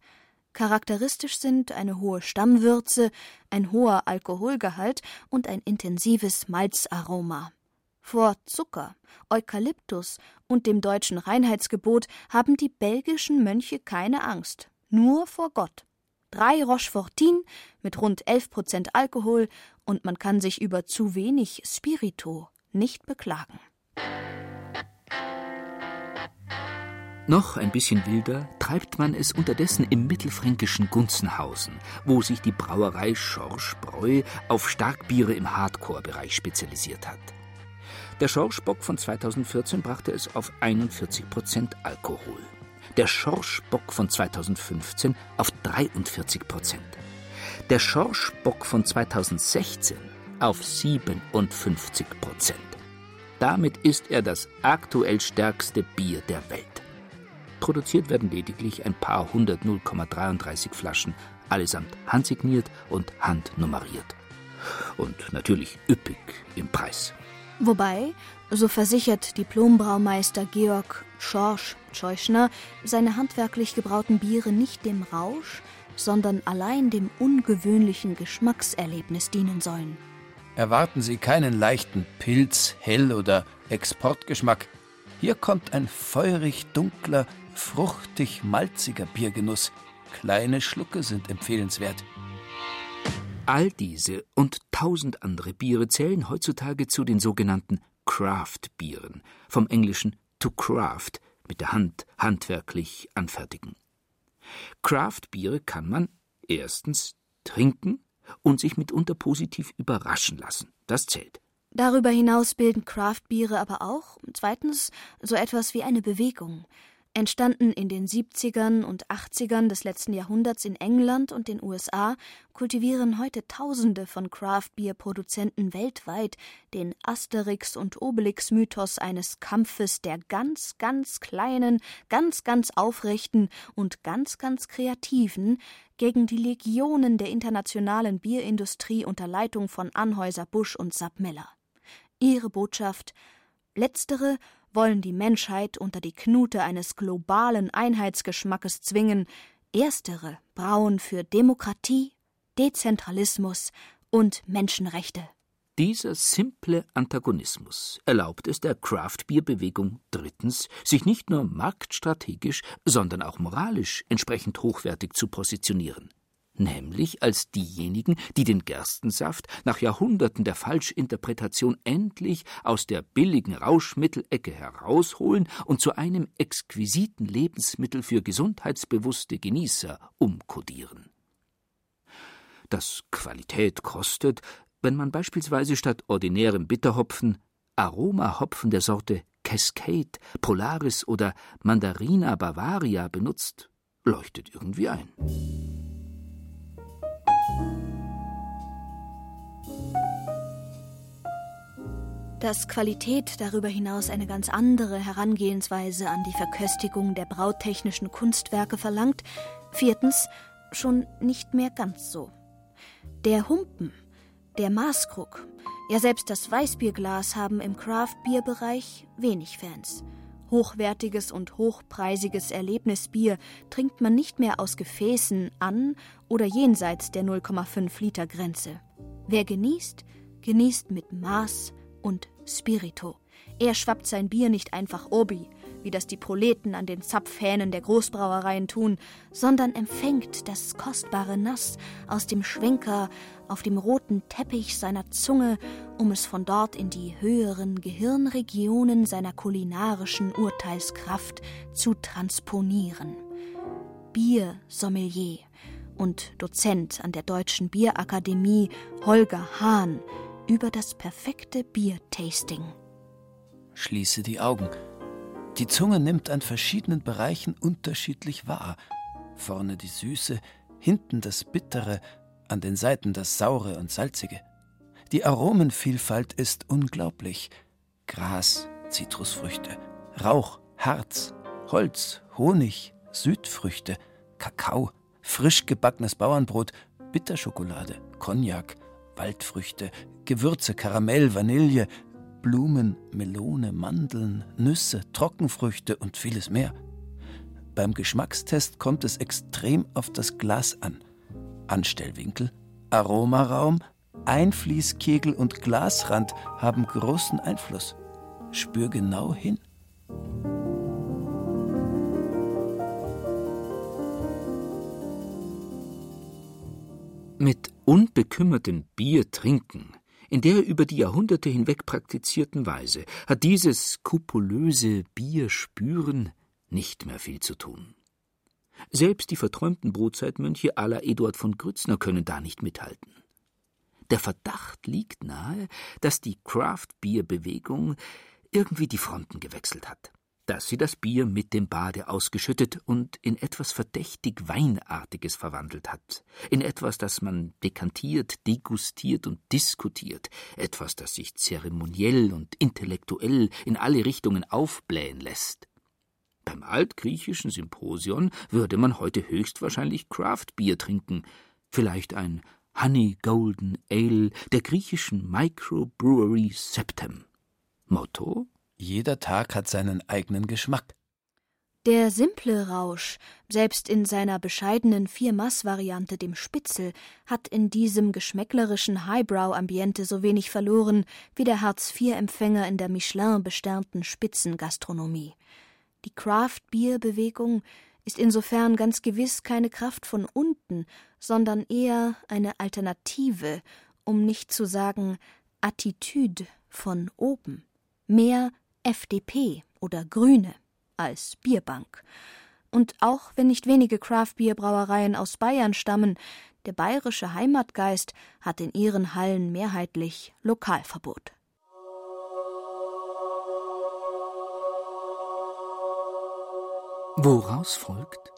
Charakteristisch sind eine hohe Stammwürze, ein hoher Alkoholgehalt und ein intensives Malzaroma. Vor Zucker, Eukalyptus und dem deutschen Reinheitsgebot haben die belgischen Mönche keine Angst, nur vor Gott. Drei Rochefortin mit rund 11 Prozent Alkohol und man kann sich über zu wenig Spirito nicht beklagen. Noch ein bisschen wilder treibt man es unterdessen im mittelfränkischen Gunzenhausen, wo sich die Brauerei Schorsch Bräu auf Starkbiere im Hardcore-Bereich spezialisiert hat. Der Schorschbock von 2014 brachte es auf 41 Prozent Alkohol. Der Schorschbock von 2015 auf 43 Prozent. Der Schorschbock von 2016 auf 57 Prozent. Damit ist er das aktuell stärkste Bier der Welt. Produziert werden lediglich ein paar hundert 0,33 Flaschen, allesamt handsigniert und handnummeriert. Und natürlich üppig im Preis. Wobei, so versichert Diplombraumeister Georg Schorsch Scheuschner, seine handwerklich gebrauten Biere nicht dem Rausch, sondern allein dem ungewöhnlichen Geschmackserlebnis dienen sollen. Erwarten Sie keinen leichten Pilz-, Hell- oder Exportgeschmack. Hier kommt ein feurig dunkler, fruchtig malziger Biergenuss. Kleine Schlucke sind empfehlenswert. All diese und tausend andere Biere zählen heutzutage zu den sogenannten Craft-Bieren, vom Englischen to craft, mit der Hand handwerklich anfertigen. Craft-Biere kann man erstens trinken und sich mitunter positiv überraschen lassen. Das zählt. Darüber hinaus bilden Craft-Biere aber auch, zweitens, so etwas wie eine Bewegung. Entstanden in den 70ern und 80ern des letzten Jahrhunderts in England und den USA, kultivieren heute Tausende von Craft-Bier-Produzenten weltweit den Asterix- und Obelix-Mythos eines Kampfes der ganz, ganz kleinen, ganz, ganz aufrechten und ganz, ganz kreativen gegen die Legionen der internationalen Bierindustrie unter Leitung von Anhäuser Busch und Sapp Miller. Ihre Botschaft Letztere wollen die Menschheit unter die Knute eines globalen Einheitsgeschmackes zwingen, erstere brauen für Demokratie, Dezentralismus und Menschenrechte. Dieser simple Antagonismus erlaubt es der Craft-Bier-Bewegung drittens, sich nicht nur marktstrategisch, sondern auch moralisch entsprechend hochwertig zu positionieren nämlich als diejenigen, die den Gerstensaft nach Jahrhunderten der Falschinterpretation endlich aus der billigen Rauschmittelecke herausholen und zu einem exquisiten Lebensmittel für gesundheitsbewusste Genießer umkodieren. Das Qualität kostet, wenn man beispielsweise statt ordinärem Bitterhopfen Aromahopfen der Sorte Cascade, Polaris oder Mandarina Bavaria benutzt, leuchtet irgendwie ein. Dass Qualität darüber hinaus eine ganz andere Herangehensweise an die Verköstigung der brautechnischen Kunstwerke verlangt, viertens schon nicht mehr ganz so. Der Humpen, der Maßkrug, ja selbst das Weißbierglas haben im Craft-Bier-Bereich wenig Fans. Hochwertiges und hochpreisiges Erlebnisbier trinkt man nicht mehr aus Gefäßen an oder jenseits der 0,5 Liter Grenze. Wer genießt, genießt mit Maß und Spirito. Er schwappt sein Bier nicht einfach obi, wie das die Proleten an den Zapfhähnen der Großbrauereien tun, sondern empfängt das kostbare Nass aus dem Schwenker auf dem roten Teppich seiner Zunge, um es von dort in die höheren Gehirnregionen seiner kulinarischen Urteilskraft zu transponieren. Biersommelier und Dozent an der Deutschen Bierakademie Holger Hahn über das perfekte Biertasting. Schließe die Augen. Die Zunge nimmt an verschiedenen Bereichen unterschiedlich wahr. Vorne die Süße, hinten das Bittere, an den Seiten das Saure und Salzige. Die Aromenvielfalt ist unglaublich. Gras, Zitrusfrüchte, Rauch, Harz, Holz, Honig, Südfrüchte, Kakao, frisch gebackenes Bauernbrot, Bitterschokolade, Cognac, Waldfrüchte, Gewürze, Karamell, Vanille, Blumen, Melone, Mandeln, Nüsse, Trockenfrüchte und vieles mehr. Beim Geschmackstest kommt es extrem auf das Glas an. Anstellwinkel, Aromaraum, Einfließkegel und Glasrand haben großen Einfluss. Spür genau hin. Mit unbekümmertem Bier trinken, in der über die Jahrhunderte hinweg praktizierten Weise, hat dieses skrupulöse Bierspüren nicht mehr viel zu tun. Selbst die verträumten Brotzeitmönche aller Eduard von Grützner können da nicht mithalten. Der Verdacht liegt nahe, dass die Craft-Bier-Bewegung irgendwie die Fronten gewechselt hat, dass sie das Bier mit dem Bade ausgeschüttet und in etwas verdächtig Weinartiges verwandelt hat, in etwas, das man dekantiert, degustiert und diskutiert, etwas, das sich zeremoniell und intellektuell in alle Richtungen aufblähen lässt. Beim altgriechischen Symposion würde man heute höchstwahrscheinlich Craft-Bier trinken, vielleicht ein Honey Golden Ale der griechischen Microbrewery Septem. Motto? Jeder Tag hat seinen eigenen Geschmack. Der simple Rausch, selbst in seiner bescheidenen Vier-Mass-Variante, dem Spitzel, hat in diesem geschmäcklerischen Highbrow-Ambiente so wenig verloren wie der Hartz-IV-Empfänger in der Michelin-besternten Spitzengastronomie. Die Craft-Bier-Bewegung ist insofern ganz gewiss keine Kraft von unten, sondern eher eine Alternative, um nicht zu sagen Attitüde von oben. Mehr FDP oder Grüne als Bierbank. Und auch wenn nicht wenige Craft-Bier-Brauereien aus Bayern stammen, der bayerische Heimatgeist hat in ihren Hallen mehrheitlich Lokalverbot. Woraus folgt?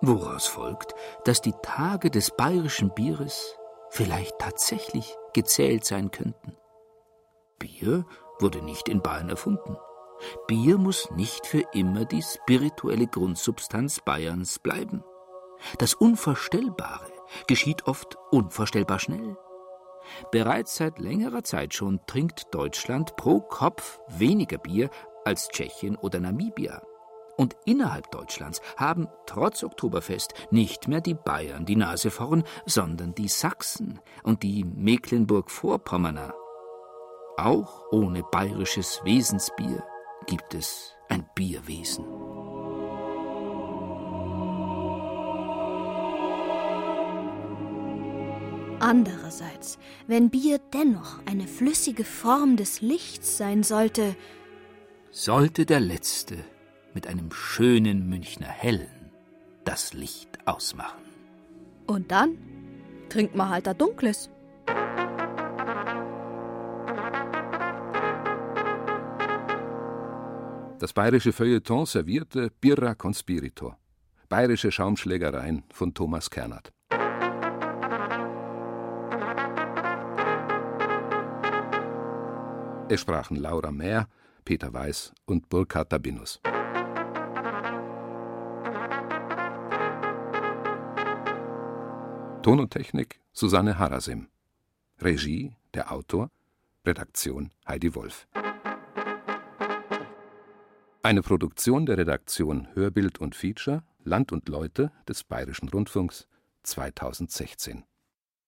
Woraus folgt, dass die Tage des bayerischen Bieres vielleicht tatsächlich gezählt sein könnten. Bier wurde nicht in Bayern erfunden. Bier muss nicht für immer die spirituelle Grundsubstanz Bayerns bleiben. Das Unvorstellbare geschieht oft unvorstellbar schnell. Bereits seit längerer Zeit schon trinkt Deutschland pro Kopf weniger Bier als Tschechien oder Namibia. Und innerhalb Deutschlands haben trotz Oktoberfest nicht mehr die Bayern die Nase vorn, sondern die Sachsen und die Mecklenburg-Vorpommerner. Auch ohne bayerisches Wesensbier gibt es ein Bierwesen. Andererseits, wenn Bier dennoch eine flüssige Form des Lichts sein sollte, sollte der Letzte mit einem schönen Münchner Hellen das Licht ausmachen. Und dann trinkt man halt ein dunkles. Das bayerische Feuilleton servierte Birra Conspiritor. Bayerische Schaumschlägereien von Thomas Kernert. Es sprachen Laura Mehr, Peter Weiß und Burkhard Dabinus. Ton und Technik Susanne Harasim. Regie der Autor. Redaktion Heidi Wolf. Eine Produktion der Redaktion Hörbild und Feature Land und Leute des Bayerischen Rundfunks 2016.